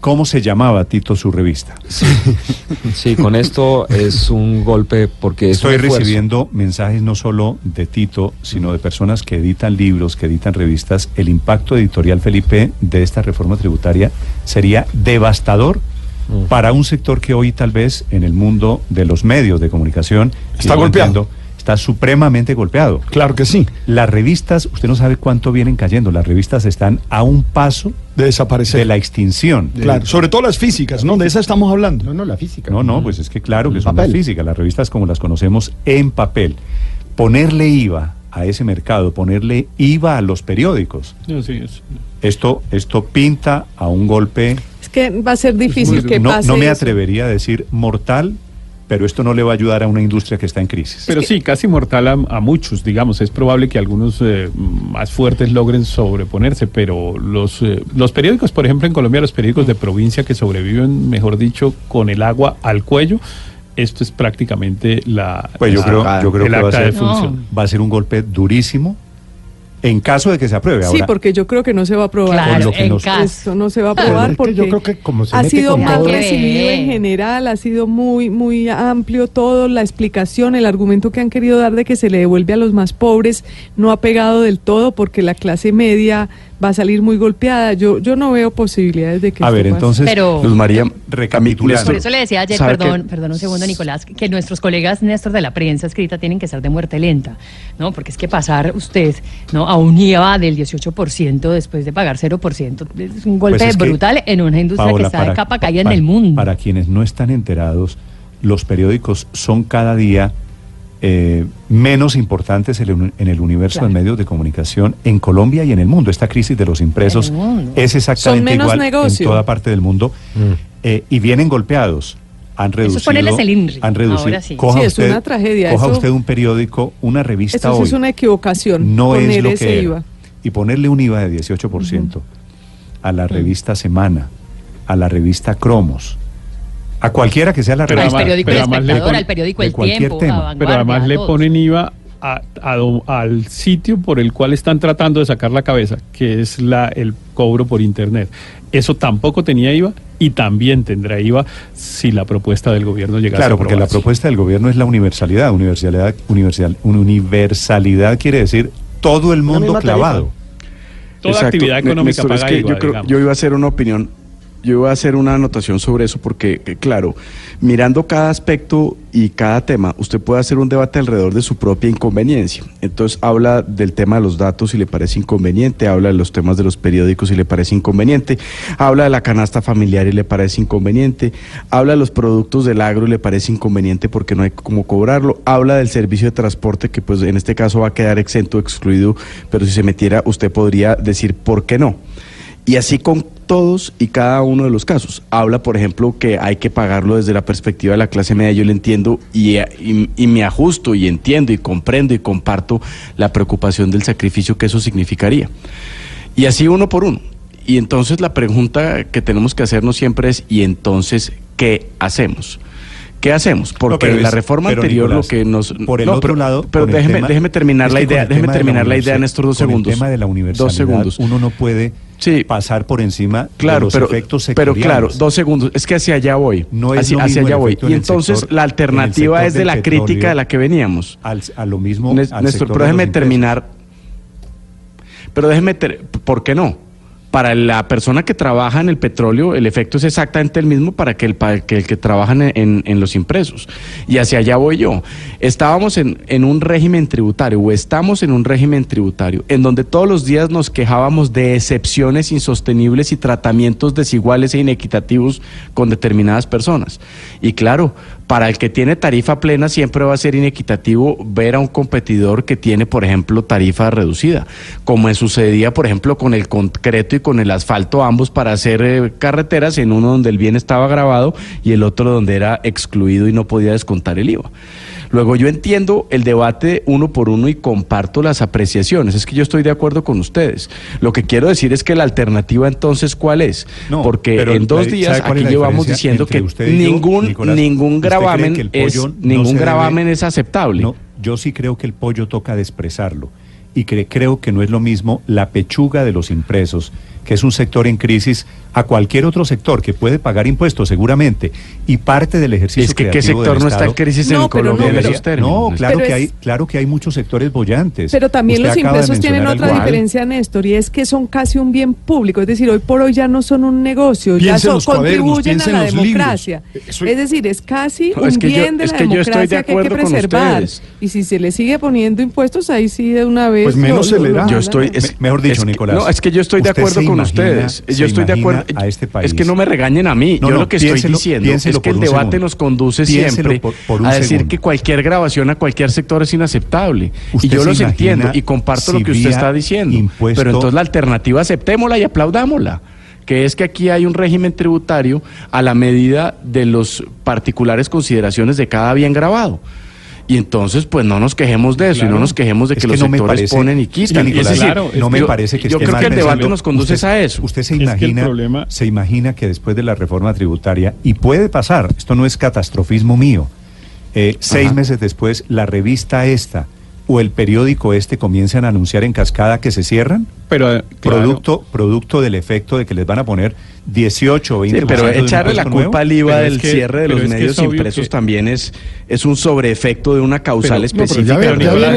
¿Cómo se llamaba Tito su revista? Sí, con esto es un golpe porque es Estoy recibiendo mensajes no solo de Tito, sino de personas que editan libros, que editan revistas. El impacto editorial, Felipe, de esta reforma tributaria sería devastador Mm. para un sector que hoy tal vez en el mundo de los medios de comunicación Está entiendo, está supremamente golpeado. Claro que sí. Las revistas, usted no sabe cuánto vienen cayendo. Las revistas están a un paso De desaparecer. de la extinción. Claro, sobre todo las físicas, ¿no? De esa estamos hablando. No, no, la física. No, no, pues es que claro que son Papel. las físicas, las revistas como las conocemos en papel. Ponerle IVA a ese mercado, ponerle IVA a los periódicos, esto, esto pinta a un golpe, Es que va a ser difícil que no, pase no me eso. atrevería a decir mortal, pero esto no le va a ayudar a una industria que está en crisis. Pero sí, casi mortal a, a muchos, digamos. Es probable que algunos eh, más fuertes logren sobreponerse, pero los, eh, los periódicos, por ejemplo, en Colombia, los periódicos de provincia que sobreviven, mejor dicho, con el agua al cuello, esto es prácticamente la, Pues yo la- creo, yo creo el que va a, ser, va a ser un golpe durísimo en caso de que se apruebe. Sí, Ahora, porque yo creo que no se va a aprobar. Claro, lo que en nos- caso. Eso no se va a aprobar porque yo creo que como se ha sido mal todo- recibido en general, ha sido muy muy amplio todo, la explicación, el argumento que han querido dar de que se le devuelve a los más pobres no ha pegado del todo porque la clase media va a salir muy golpeada. Yo yo no veo posibilidades de que a esto ver, pase. entonces, Pero- Luz María, recapitulando. Por eso le decía ayer, ¿Sabe perdón, perdón un segundo, Nicolás, que nuestros colegas Néstor de la prensa escrita tienen que ser de muerte lenta, ¿no? Porque es que pasar usted, ¿no? A un IVA del 18% después de pagar 0% es un golpe Pues es que, brutal en una industria Paola, que está de para- capa caída en el mundo. Para quienes no están enterados, los periódicos son cada día eh, menos importantes en el, uni- en el universo Claro. de medios de comunicación en Colombia y en el mundo. Esta crisis de los impresos es exactamente igual negocio. en toda parte del mundo eh, y vienen golpeados. Han reducido, es ponerles el INRI, han reducido. ahora sí. Coja Sí, es usted, una tragedia, Coja eso- usted un periódico, una revista hoy. es una equivocación no es lo ese que era. IVA. Y ponerle un IVA de 18% a la revista Semana, a la revista Cromos, a cualquiera que sea la al revista. periódico pero El además le Espectador, pone- al periódico de El cualquier Tiempo, tema. Pero además le ponen IVA a- a do- al sitio por el cual están tratando de sacar la cabeza, que es la, el cobro por Internet. Eso tampoco tenía IVA y también tendrá IVA si la propuesta del gobierno llegase Claro, a porque la propuesta del gobierno es la universalidad. Universalidad, universal, universalidad quiere decir todo el mundo clavado. Toda Exacto. actividad N- económica Néstor, es paga que IVA, yo, creo- yo iba a hacer una opinión, yo iba a hacer una anotación sobre eso porque, claro, mirando cada aspecto y cada tema, usted puede hacer un debate alrededor de su propia inconveniencia. Entonces habla del tema de los datos si le parece inconveniente, habla de los temas de los periódicos si le parece inconveniente, habla de la canasta familiar y le parece inconveniente, habla de los productos del agro y le parece inconveniente porque no hay cómo cobrarlo, habla del servicio de transporte que pues en este caso va a quedar exento, excluido, pero si se metiera usted podría decir por qué no. Y así con todos y cada uno de los casos. Habla, por ejemplo, que hay que pagarlo desde la perspectiva de la clase media. Yo lo entiendo y, y- y me ajusto y entiendo y comprendo y comparto la preocupación del sacrificio que eso significaría. Y así uno por uno. Y entonces la pregunta que tenemos que hacernos siempre es, ¿y entonces qué hacemos? ¿Qué hacemos? Porque la reforma anterior Nicolás, lo que nos... por el No, otro pero- lado, Pero déjeme, tema- déjeme terminar la idea, déjeme terminar la idea en estos dos con segundos. El tema de la universalidad, Dos segundos. uno no puede Sí. pasar por encima de Claro, los pero, efectos pero claro, dos segundos. Es que hacia allá voy. No es Hacia- allá voy. Y entonces sector- la alternativa es de la crítica de la que veníamos. Al- a lo mismo. Nes- al Néstor, sector pero de déjeme terminar. Pero déjeme, ter- ¿por qué no? Para la persona que trabaja en el petróleo, el efecto es exactamente el mismo para que el, que, trabaja en los impresos. Y hacia allá voy yo. Estábamos en, en un régimen tributario, o estamos en un régimen tributario, en donde todos los días nos quejábamos de excepciones insostenibles y tratamientos desiguales e inequitativos con determinadas personas. Y claro, Para el que tiene tarifa plena siempre va a ser inequitativo ver a un competidor que tiene, por ejemplo, tarifa reducida, como sucedía, por ejemplo, con el concreto y con el asfalto, ambos para hacer eh, carreteras, en uno donde el bien estaba grabado y el otro donde era excluido y no podía descontar el IVA. Luego yo entiendo el debate uno por uno y comparto las apreciaciones. Es que yo estoy de acuerdo con ustedes. Lo que quiero decir es que la alternativa entonces cuál es? No, Porque en dos días ¿sabe cuál es aquí llevamos diciendo que y yo, ningún Nicolás? ningún ¿Usted cree gravamen es no ningún debe- gravamen es aceptable. No, yo sí creo que el pollo toca desprezarlo y que creo que no es lo mismo la pechuga de los impresos, que es un sector en crisis, a cualquier otro sector que puede pagar impuestos seguramente y parte del ejercicio es que qué sector del no está en crisis No, en pero Colombia no, pero- claro Pero que es- hay, claro que hay muchos sectores bollantes. Pero también Usted los impresos tienen otra algunos. diferencia, Néstor, y es que son casi un bien público. Es decir, hoy por hoy ya no son un negocio, ya son- contribuyen a la democracia. Eso- Es decir, es casi No, un es que yo- bien de es la que de democracia que hay que preservar. Y si se le sigue poniendo impuestos, ahí sí de una vez. Pues menos se le da. Yo estoy, es- Me- mejor dicho, Nicolás, No, es que yo estoy de acuerdo con ustedes. Yo estoy de acuerdo. A este Es que no me regañen a mí. No, yo no, lo que estoy diciendo es que el debate segundo. nos conduce Piénselo siempre por- a decir segundo. que cualquier grabación a cualquier sector es inaceptable. y yo los entiendo y comparto si lo que usted está diciendo. impuesto- Pero entonces la alternativa aceptémosla y aplaudámosla que es que aquí hay un régimen tributario a la medida de los particulares consideraciones de cada bien grabado. Y entonces, pues no nos quejemos de eso y no nos quejemos de Es que, que los no sectores parece- ponen y quitan. Nicolás, es decir, claro, no me yo- parece que yo esté creo que el debate nos conduce Usted- a eso. Usted se Es que imagina, problema- se imagina que después de la reforma tributaria, y puede pasar, esto no es catastrofismo mío, eh, seis Ajá. meses después la revista esta o el periódico este comienzan a anunciar en cascada que se cierran, Pero, eh, claro, producto, producto del efecto de que les van a poner 18 o 20 Sí, pero echarle la culpa al IVA Pero es del que- cierre de los que medios impresos que- también es, es un sobreefecto de una causal Pero- no, pero ya específica. ya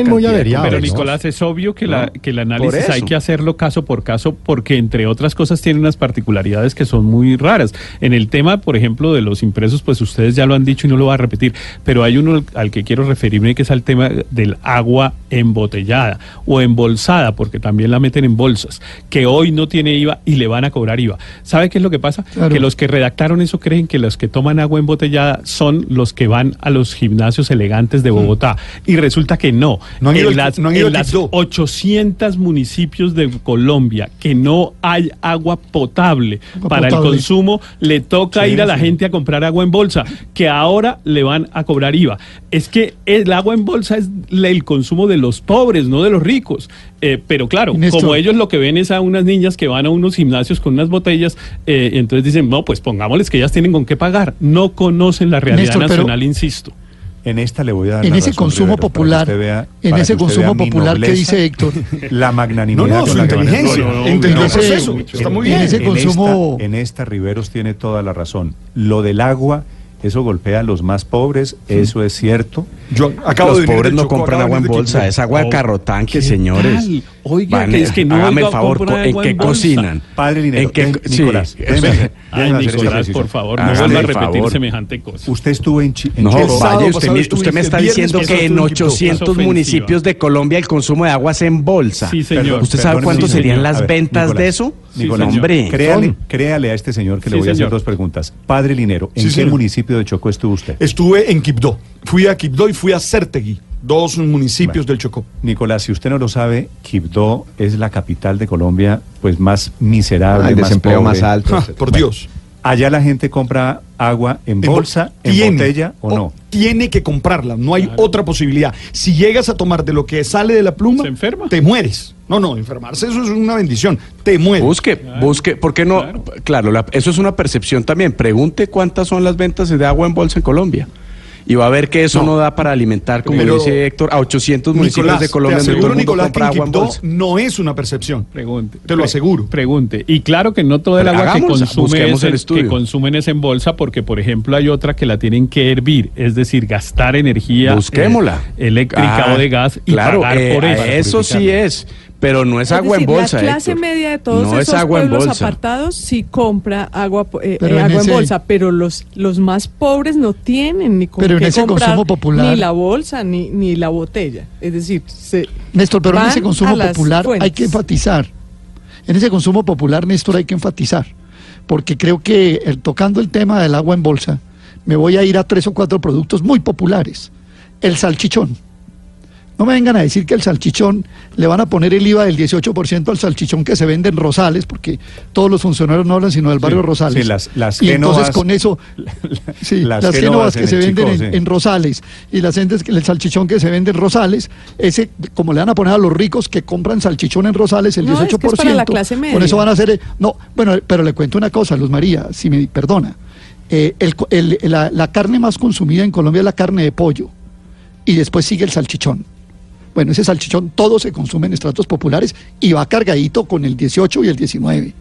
muy Pero ¿no? Nicolás, es obvio que, la, No, que el análisis hay que hacerlo caso por caso porque entre otras cosas tiene unas particularidades que son muy raras. En el tema, por ejemplo, de los impresos, pues ustedes ya lo han dicho y no lo voy a repetir, pero hay uno al que quiero referirme que es al tema del agua embotellada o embolsada, porque también la meten en bolsas, que hoy no tiene IVA y le van a cobrar IVA. ¿Sabe qué es lo que pasa? Claro. Que los que redactaron eso creen que los que toman agua embotellada son los que van a los gimnasios elegantes de Bogotá. Y resulta que no. No han en al- las, no han ido en las Quibdó. 800 municipios de Colombia que no hay agua potable Agua para el consumo, le toca Sí, ir a la sí. gente a comprar agua en bolsa, que ahora le van a cobrar IVA. Es que el agua en bolsa es el consumo de los pobres, no de los ricos. Eh, pero claro, Néstor. como ellos lo que ven es a unas niñas que van a unos gimnasios con unas botellas, eh, entonces dicen, no, pues pongámosles que ellas tienen con qué pagar. No conocen la realidad Néstor, pero- nacional, insisto. En esta le voy a dar En la ese razón, consumo Rivero, popular, vea- en ese consumo popular que dice Héctor. La magnanimidad No, no, su inteligencia, No, no, entendió no, el proceso, en- está muy en- bien. Ese en consumo- esta- en esta Riveros tiene toda la razón. Lo del agua, eso golpea a los más pobres, eso es cierto. Yo acabo los de pobres no compran agua en bolsa, es agua de carrotanque, ¿qué señores. tal? Oiga, Van, que es que no hágame el favor, ¿en qué cocinan? Padre Linero, ¿En qué sí, Nicolás, espere. hacer- Ay, Nicolás, por favor, no vuelva a repetir semejante cosa. Usted estuvo en, Chi- en No, Chile. El sábado vaya, usted, usted me el está diciendo que en estuve en Quibdó. 800 Es ofensiva. municipios de Colombia el consumo de agua es en bolsa. Sí, señor. ¿Usted sabe cuánto sí, serían las ventas de eso? Sí, Nicolás. Hombre, créale, a este señor que Sí, le voy a hacer dos preguntas. Padre Linero, ¿en Sí, qué municipio de Chocó estuvo usted? Estuve en Quibdó. Fui a Quibdó y fui a Certegui, dos municipios Bueno. del Chocó. Nicolás, si usted no lo sabe, Quibdó es la capital de Colombia, pues más miserable, Ah, el más desempleo pobre. más alto. Ah, por Dios. Allá la gente compra agua en En bol- bolsa, en tiene, botella o no. Tiene que comprarla, no hay otra posibilidad. Si llegas a tomar de lo que sale de la pluma, ¿Se enferma? te mueres. No, no, enfermarse eso es una bendición. Te mueres. Busque, busque, ¿por qué no? Claro. Claro, la- eso es una percepción también. Pregunte cuántas son las ventas de agua en bolsa en Colombia. Y va a ver que eso no, No. da para alimentar, como Pero- dice Héctor, a 800 municipios Nicolás, de Colombia te aseguro, Nicolás, que Quibdó no es una percepción. Pregunte. Te lo aseguro. Pregunte. Y claro que no todo el Pero agua que consume, es el que consumen es en bolsa, porque por ejemplo hay otra que la tienen que hervir, es decir, gastar energía Busquémosla. eh, eléctrica Ah, o de gas y claro, pagar eh, por eso. eso sí es, pero no es, Es agua decir, en bolsa. La clase Héctor. media de todos no es esos agua en pueblos bolsa. apartados sí compra agua, po- eh, Pero eh, en agua ese- en bolsa, pero los, los más pobres no tienen ni con Pero en ese comprar consumo popular- ni la bolsa ni, ni la botella. Es decir, se, Néstor, pero en ese consumo popular hay que enfatizar. En ese consumo popular, Néstor, hay que enfatizar. Porque creo que el, tocando el tema del agua en bolsa, me voy a ir a tres o cuatro productos muy populares. El salchichón. No me vengan a decir que el salchichón le van a poner el IVA del 18% al salchichón que se vende en Rosales, porque todos los funcionarios no hablan sino del barrio Sí, Rosales. sí, las- las y entonces con eso, sí, las las, Génovas génovas en que se venden en, Rosales y las entes- el salchichón que se vende en Rosales, ese, como le van a poner a los ricos que compran salchichón en Rosales el No, 18%, es que es para la clase media. con eso van a hacer, no, bueno, pero le cuento una cosa, Luz María, si me perdona, Eh, el co- el- la, la carne más consumida en Colombia es la carne de pollo y después sigue el salchichón. Bueno, ese salchichón todo se consume en estratos populares y va cargadito con el 18 y el 19.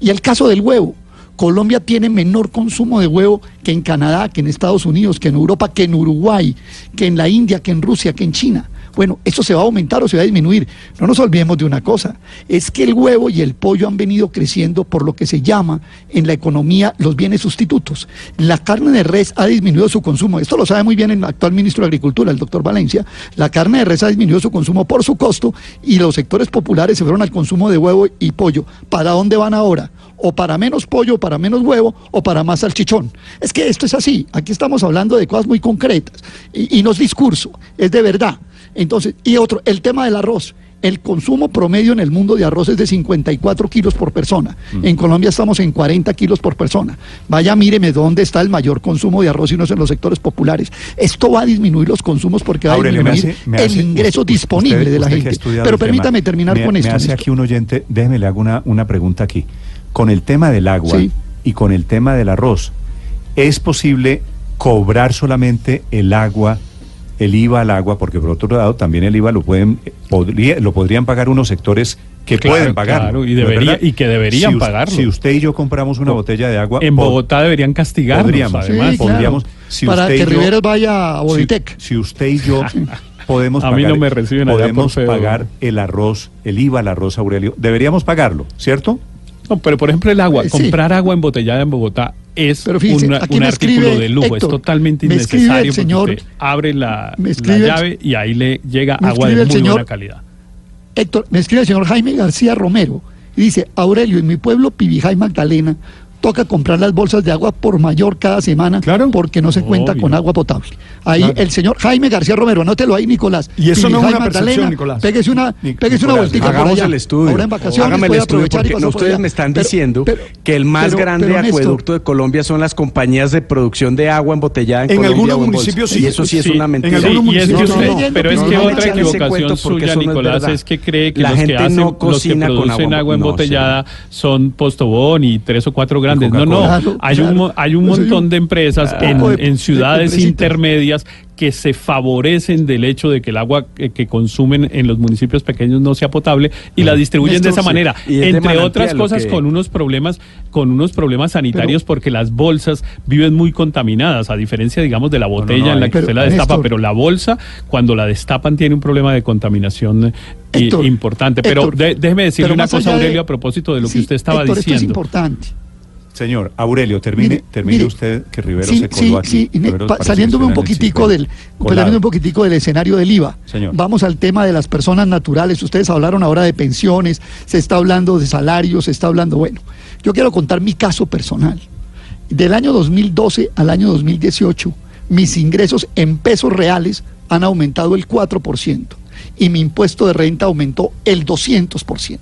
Y el caso del huevo. Colombia tiene menor consumo de huevo que en Canadá, que en Estados Unidos, que en Europa, que en Uruguay, que en la India, que en Rusia, que en China. Bueno, ¿eso se va a aumentar o se va a disminuir? No nos olvidemos de una cosa, es que el huevo y el pollo han venido creciendo por lo que se llama en la economía los bienes sustitutos. La carne de res ha disminuido su consumo, esto lo sabe muy bien el actual ministro de Agricultura, el doctor Valencia, la carne de res ha disminuido su consumo por su costo y los sectores populares se fueron al consumo de huevo y pollo. ¿Para dónde van ahora? o para menos pollo, para menos huevo, o para más salchichón. Es que esto es así, aquí estamos hablando de cosas muy concretas y, y no es discurso, es de verdad. Entonces, y otro, el tema del arroz. El consumo promedio en el mundo de arroz es de 54 kilos por persona. En Colombia estamos en 40 kilos por persona. Vaya, míreme dónde está el mayor consumo de arroz y no es en los sectores populares. Esto va a disminuir los consumos porque va a me disminuir hace- me el ingreso usted- disponible usted- de la gente. Pero tema, permítame terminar me- con esto. Me hace aquí un oyente, déjeme le hago una, una pregunta aquí. Con el tema del agua Sí. y con el tema del arroz, ¿es posible cobrar solamente el agua, el IVA al agua? Porque por otro lado también el IVA lo pueden, podría, lo podrían pagar unos sectores que Claro, pueden pagarlo. claro, y ¿no es debería- y que deberían Si pagarlo. Si usted y yo compramos una botella de agua, En Bogotá deberían castigarnos, podríamos, además. Sí, claro. podríamos, si Para usted que Riveros vaya a si, Boditec. si usted y yo podemos A mí pagar, no me reciben allá por podemos pagar el arroz, el IVA al arroz, Aurelio, deberíamos pagarlo, ¿cierto? No, pero por ejemplo el agua, Eh, sí. comprar agua embotellada en Bogotá es Pero fíjese, una- aquí un me artículo escribe de lujo, es totalmente innecesario el señor- usted abre la, me la escribe llave y ahí le llega agua de muy señor- buena calidad. Héctor, me escribe el señor Jaime García Romero y dice, Aurelio, en mi pueblo Pibijay Magdalena toca comprar las bolsas de agua por mayor cada semana Claro. porque no se cuenta Obvio. con agua potable. Ahí Claro. el señor Jaime García Romero, anótelo ahí, Nicolás. Y eso no es una percepción, Nicolás. Pégese una, pégese una Nicolás, vueltica por Hagamos allá. el estudio. Ahora en vacaciones Hágame el estudio y porque no, por ustedes allá. me están Pero- diciendo pero- que el más pero- grande acueducto de Colombia son las compañías de producción de agua embotellada en, En Colombia algunos o en bolsa. municipios Y sí. eso sí es una en mentira. Algunos y pero es que otra equivocación suya, Nicolás, es que cree que La los que gente hacen, no los que cocina con producen agua- embotellada son Postobón y tres o cuatro grandes. No, no. Claro, hay un claro. hay un montón de empresas en, de- en de ciudades intermedias que se favorecen del hecho de que el agua que, consumen en los municipios pequeños no sea potable y la distribuyen de esa manera, entre otras cosas que- con unos problemas con unos problemas sanitarios porque las bolsas viven muy contaminadas a diferencia digamos de la botella no, en la que usted la destapa, Néstor. pero la bolsa cuando la destapan tiene un problema de contaminación eh, Héctor, importante. Pero Héctor, de- déjeme decirle una cosa, de- Aurelio, a propósito de lo que usted estaba Héctor, Esto es diciendo. importante. Señor, Aurelio, termine, Mire, termine mire, usted que Rivero sí, se coló sí, aquí. sí, saliéndome un poquitico del, un poquitico del escenario del IVA. Señor. Vamos al tema de las personas naturales. Ustedes hablaron ahora de pensiones, se está hablando de salarios, se está hablando, bueno, yo quiero contar mi caso personal. Del año 2012 al año 2018, mis ingresos en pesos reales han aumentado el 4% y mi impuesto de renta aumentó el 200%.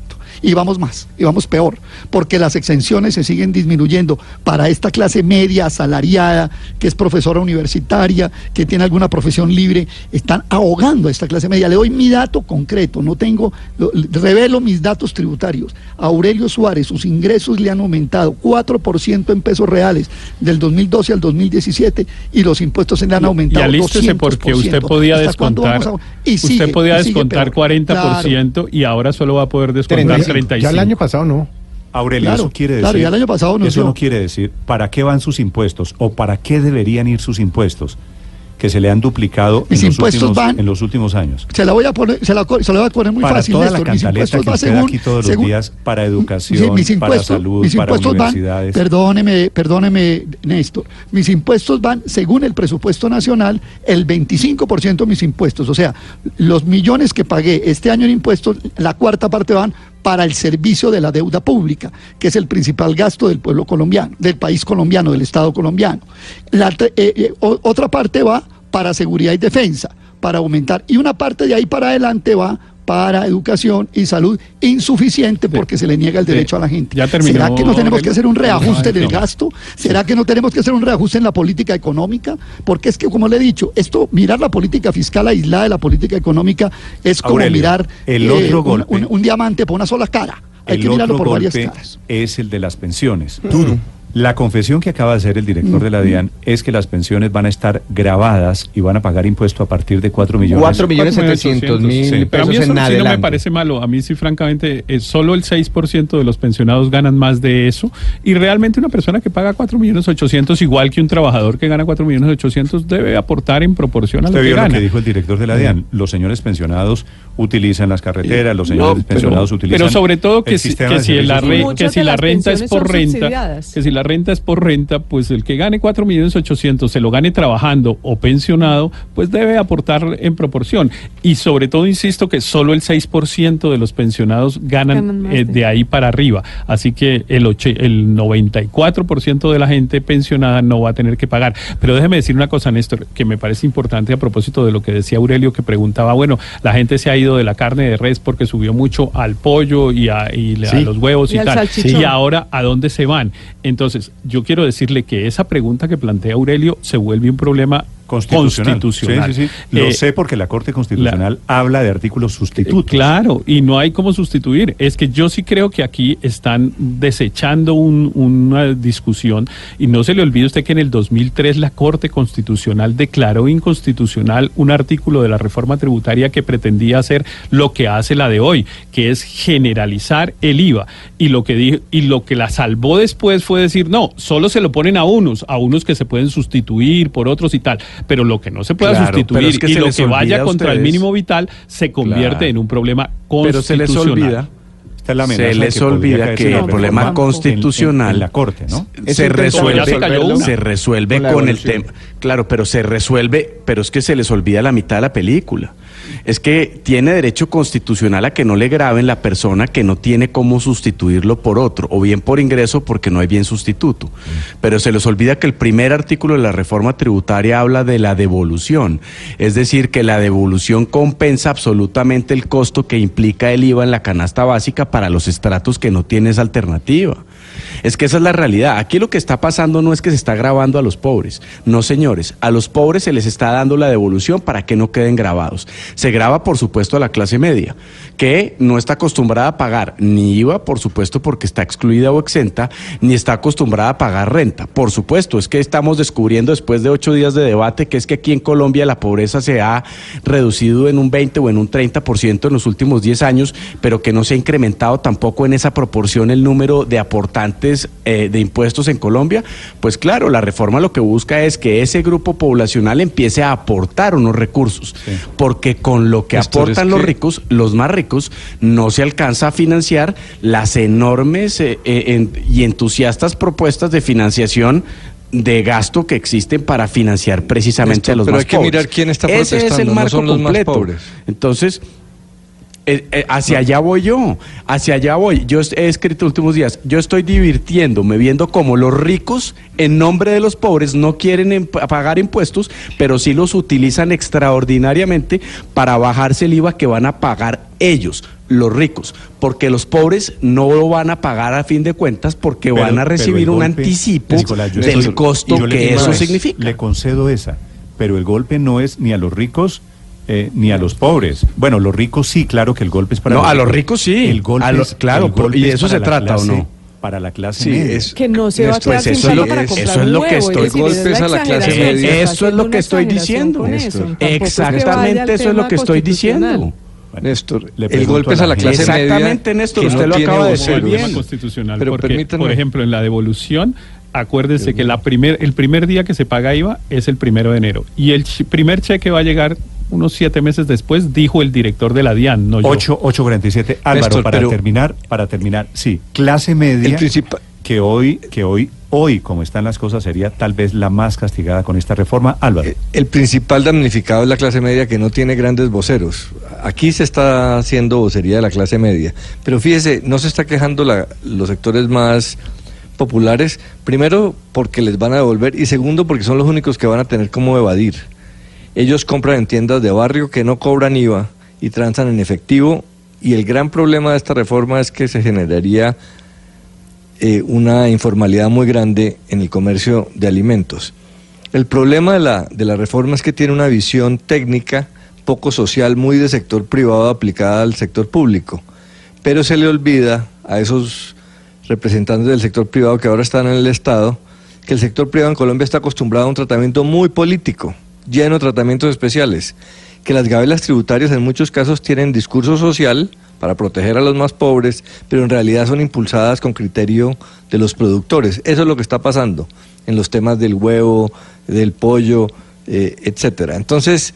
Y vamos más, y vamos peor, porque las exenciones se siguen disminuyendo para esta clase media, asalariada, que es profesora universitaria, que tiene alguna profesión libre, están ahogando a esta clase media. Le doy mi dato concreto, no tengo, lo- revelo mis datos tributarios. A Aurelio Suárez, sus ingresos le han aumentado 4% en pesos reales del 2012 al 2017 y los impuestos se le han Y aumentado alístese porque usted podía ¿Hasta cuándo descontar, vamos a- y sigue, usted podía y descontar peor. 40% y ahora solo va a poder descontar 35. 35. Ya el año pasado no. Aurelio, Claro, eso quiere decir. claro, y el año pasado nos Eso no quiere decir para qué van sus impuestos o para qué deberían ir sus impuestos que se le han duplicado Mis en los, impuestos últimos, van- en los últimos años. Se la voy a poner, se la, se la voy a poner muy para fácil, toda Néstor. la Mis impuestos que van usted según- aquí todos los días para educación, mis para impuestos, salud, mis para impuestos van, universidades. perdóneme, perdóneme, Néstor, mis impuestos van, según el presupuesto nacional, el 25% de mis impuestos. O sea, los millones que pagué este año en impuestos, la cuarta parte van para el servicio de la deuda pública, que es el principal gasto del pueblo colombiano, del país colombiano, del Estado colombiano. Eh, eh, otra parte va para seguridad y defensa, para aumentar, y una parte de ahí para adelante va para educación y salud insuficiente porque se le niega el Sí. derecho a la gente. Ya terminó, ¿Será que no tenemos que hacer un reajuste en el gasto? ¿Será que no tenemos que hacer un reajuste en la política económica? Porque es que, como le he dicho, esto, mirar la política fiscal aislada de la política económica es como Aurelio, mirar el eh, otro un, golpe- un- un diamante por una sola cara. Hay el que mirarlo por varias caras. es el de las pensiones. La confesión que acaba de hacer el director de la DIAN es que las pensiones van a estar grabadas y van a pagar impuesto a partir de 4 millones. Cuatro millones setecientos mil Sí. Pero a mí pesos eso en sí no me parece malo. A mí sí, francamente, es solo el 6% de los pensionados ganan más de eso. Y realmente una persona que paga 4 millones 800, igual que un trabajador que gana 4 millones 800, debe aportar en proporción a lo Usted que vio lo gana. que dijo el director de la DIAN. Los señores pensionados utilizan las carreteras, los No, señores pero- pensionados utilizan. Pero sobre todo que el si, que la, re- que si la renta es por renta, subsidiadas. que si la renta es por renta, pues el que gane 4 millones 800 se lo gane trabajando o pensionado, pues debe aportar en proporción. Y sobre todo insisto que solo el 6% de los pensionados ganan, eh, de- ahí para arriba. Así que el, oche- el 94% de la gente pensionada no va a tener que pagar. Pero déjeme decir una cosa, Néstor, que me parece importante a propósito de lo que decía Aurelio, que preguntaba, bueno, la gente se ha ido de la carne de res porque subió mucho al pollo y a, y los huevos y, Y al tal. salchichón. Y ahora, ¿a dónde se van? Entonces, yo quiero decirle que esa pregunta que plantea Aurelio se vuelve un problema Constitucional. constitucional. Sí, sí, sí. Lo Eh, sé porque la Corte Constitucional habla de artículos sustitutos. eh, Claro, y no hay cómo sustituir. Es que yo sí creo que aquí están desechando un- una discusión y no se le olvide usted que en el 2003 la Corte Constitucional declaró inconstitucional un artículo de la reforma tributaria que pretendía hacer lo que hace la de hoy, que es generalizar el IVA. Y lo que dijo, y lo que la salvó después fue decir, no, solo se lo ponen a unos, a unos que se pueden sustituir por otros y tal, pero lo que no se pueda Claro, sustituir es que y se lo que vaya contra el mínimo vital se convierte Claro. en un problema Pero se les constitucional. olvida. Se les que olvida que el problema en- constitucional en la Corte, ¿no? se resuelve, se resuelve Con el tema. Claro, pero se resuelve, pero es que se les olvida la mitad de la película. Es que tiene derecho constitucional a que no le graben la persona que no tiene cómo sustituirlo por otro, o bien por ingreso porque no hay bien sustituto. Pero se les olvida que el primer artículo de la reforma tributaria habla de la devolución, es decir, que la devolución compensa absolutamente el costo que implica el IVA en la canasta básica para los estratos que no tienen esa alternativa. Es que esa es la realidad. Aquí lo que está pasando no es que se está grabando a los pobres. No, señores. A los pobres se les está dando la devolución para que no queden grabados. Se graba, por supuesto, a la clase media, que no está acostumbrada a pagar ni IVA, por supuesto, porque está excluida o exenta, ni está acostumbrada a pagar renta. Por supuesto, es que estamos descubriendo después de ocho días de debate que es que aquí en Colombia la pobreza se ha reducido en un 20 o en un 30% en los últimos 10 años, pero que no se ha incrementado tampoco en esa proporción el número de aportantes eh, de impuestos en Colombia, pues claro, la reforma lo que busca es que ese grupo poblacional empiece a aportar unos recursos, porque con lo que aportan los que- ricos, los más ricos, no se alcanza a financiar las enormes eh, eh, en- y entusiastas propuestas de financiación de gasto que existen para financiar precisamente a los pero más hay que pobres. mirar quién está Ese es el protestando, no son los más pobres. Entonces, eh, eh, hacia allá voy yo, hacia allá voy. Yo he escrito últimos días, yo estoy divirtiéndome viendo cómo los ricos, en nombre de los pobres, no quieren pagar impuestos, pero sí los utilizan extraordinariamente para bajarse el IVA que van a pagar ellos, los ricos, porque los pobres no lo van a pagar a fin de cuentas porque Pero- van a recibir un anticipo Nicolás, del costo que eso significa. Le concedo esa, pero el golpe no es ni a los ricos eh, ni a los pobres. Bueno, los ricos sí, claro que el golpe es para No, a los ricos sí. El golpe A lo- es- claro, el golpe ¿y de es eso se trata o no? Para la clase Sí, media. es- Que no se va a quedar pues sin eso es eso es lo que estoy- es decir, a la clase media. Eso es lo que estoy diciendo. eso. Exactamente eso es lo que estoy diciendo. Néstor, le el golpe es a la clase media. Exactamente, Néstor, que usted no lo acaba de decir bien. constitucional. Pero porque, permítanme- por ejemplo, en la devolución, acuérdese que la primer, el primer día que se paga IVA es el primero de enero. Y el ch- primer cheque va a llegar unos siete meses después, dijo el director de la DIAN, no yo. 8, 8.47. Álvaro, Néstor, para pero- terminar, para terminar, sí, clase media El principal- que hoy, que hoy, hoy, como están las cosas, sería tal vez la más castigada con esta reforma. Álvaro. Eh, El principal damnificado es la clase media que no tiene grandes voceros. Aquí se está haciendo vocería de la clase media. Pero fíjese, no se está quejando la- los sectores más populares, primero porque les van a devolver y segundo porque son los únicos que van a tener cómo evadir. Ellos compran en tiendas de barrio que no cobran IVA y transan en efectivo. Y el gran problema de esta reforma es que se generaría eh, una informalidad muy grande en el comercio de alimentos. El problema de la, de la reforma es que tiene una visión técnica poco social, muy de sector privado aplicada al sector público, pero se le olvida a esos representantes del sector privado que ahora están en el Estado que el sector privado en Colombia está acostumbrado a un tratamiento muy político, lleno de tratamientos especiales, que las gabelas tributarias en muchos casos tienen discurso social para proteger a los más pobres, pero en realidad son impulsadas con criterio de los productores. Eso es lo que está pasando en los temas del huevo, del pollo, eh, etcétera. Entonces,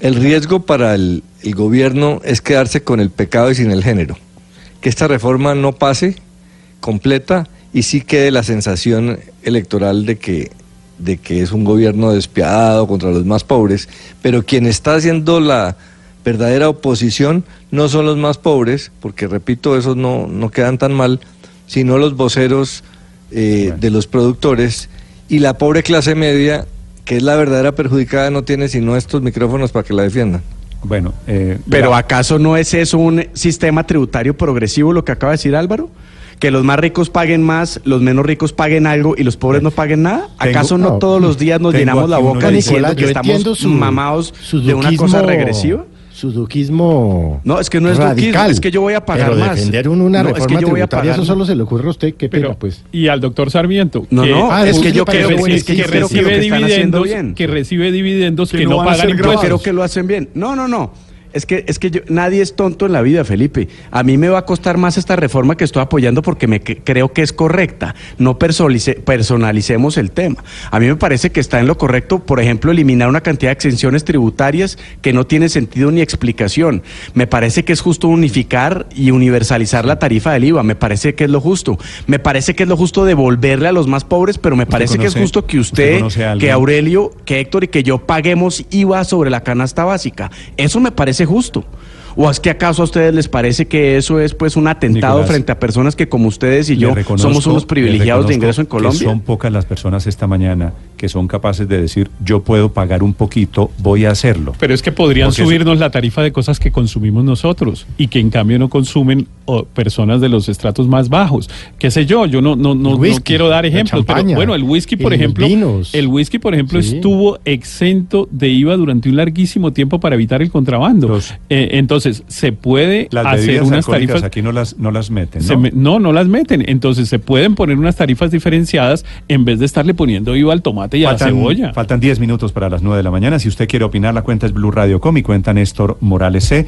el riesgo para el, el gobierno es quedarse con el pecado y sin el género. Que esta reforma no pase completa y sí quede la sensación electoral de que, de que es un gobierno despiadado contra los más pobres, pero quien está haciendo la verdadera oposición no son los más pobres, porque repito, esos no, no quedan tan mal, sino los voceros eh, de los productores y la pobre clase media, que es la verdadera perjudicada, no tiene sino estos micrófonos para que la defiendan. Bueno, eh, Pero ¿acaso no es eso un sistema tributario progresivo lo que acaba de decir Álvaro? Que los más ricos paguen más, los menos ricos paguen algo y los pobres no paguen nada. ¿Acaso no, no, todos los días nos tengo llenamos la boca diciendo Nicolás, que estamos su- mamados su de una cosa duquismo- regresiva? Su duquismo. No, es que no es duquismo, radical. es que yo voy a pagar pero más. defender un- una No, es que reforma yo voy a tributaria, pagar eso solo se le ocurre a usted. Qué pena, Pero, pues. y al doctor Sarmiento. No, no, Ah, es que yo creo, bueno, es que yo que creo que lo recibe que están haciendo dividendos, bien. que recibe dividendos que, Que no, pagan ser Yo impuestos. creo que lo hacen bien. No, no, no. Es que, es que yo- nadie es tonto en la vida, Felipe. A mí me va a costar más esta reforma que estoy apoyando porque me que- creo que es correcta. No personalice- personalicemos el tema. A mí me parece que está en lo correcto, por ejemplo, eliminar una cantidad de exenciones tributarias que no tiene sentido ni explicación. Me parece que es justo unificar y universalizar la tarifa del IVA. Me parece que es lo justo. Me parece que es lo justo devolverle a los más pobres, pero me parece que es justo que usted usted, que Aurelio, que Héctor y que yo paguemos IVA sobre la canasta básica. Eso me parece justo. ¿O es que acaso a ustedes les parece que eso es pues un atentado Nicolás, frente a personas que como ustedes y yo somos unos le privilegiados de ingreso en que Colombia? son pocas las personas esta mañana que son capaces de decir, yo puedo pagar un poquito, voy a hacerlo. Pero es que podrían Porque subirnos la tarifa de cosas que consumimos nosotros y que en cambio no consumen o, personas de los estratos más bajos. ¿Qué sé yo? Yo no, no, no, no quiero dar ejemplos, pero bueno, el whisky, por ejemplo, vinos. el whisky, por ejemplo, Sí. estuvo exento de IVA durante un larguísimo tiempo para evitar el contrabando. Los- Eh, entonces, se puede Las hacer unas tarifas aquí no las, no las meten, se ¿no? me- no, no las meten. Entonces se pueden poner unas tarifas diferenciadas en vez de estarle poniendo IVA al tomate y a la cebolla. faltan 10 minutos para las 9 de la mañana. Si usted quiere opinar, la cuenta es Blue Radio Com y cuenta Néstor Morales C.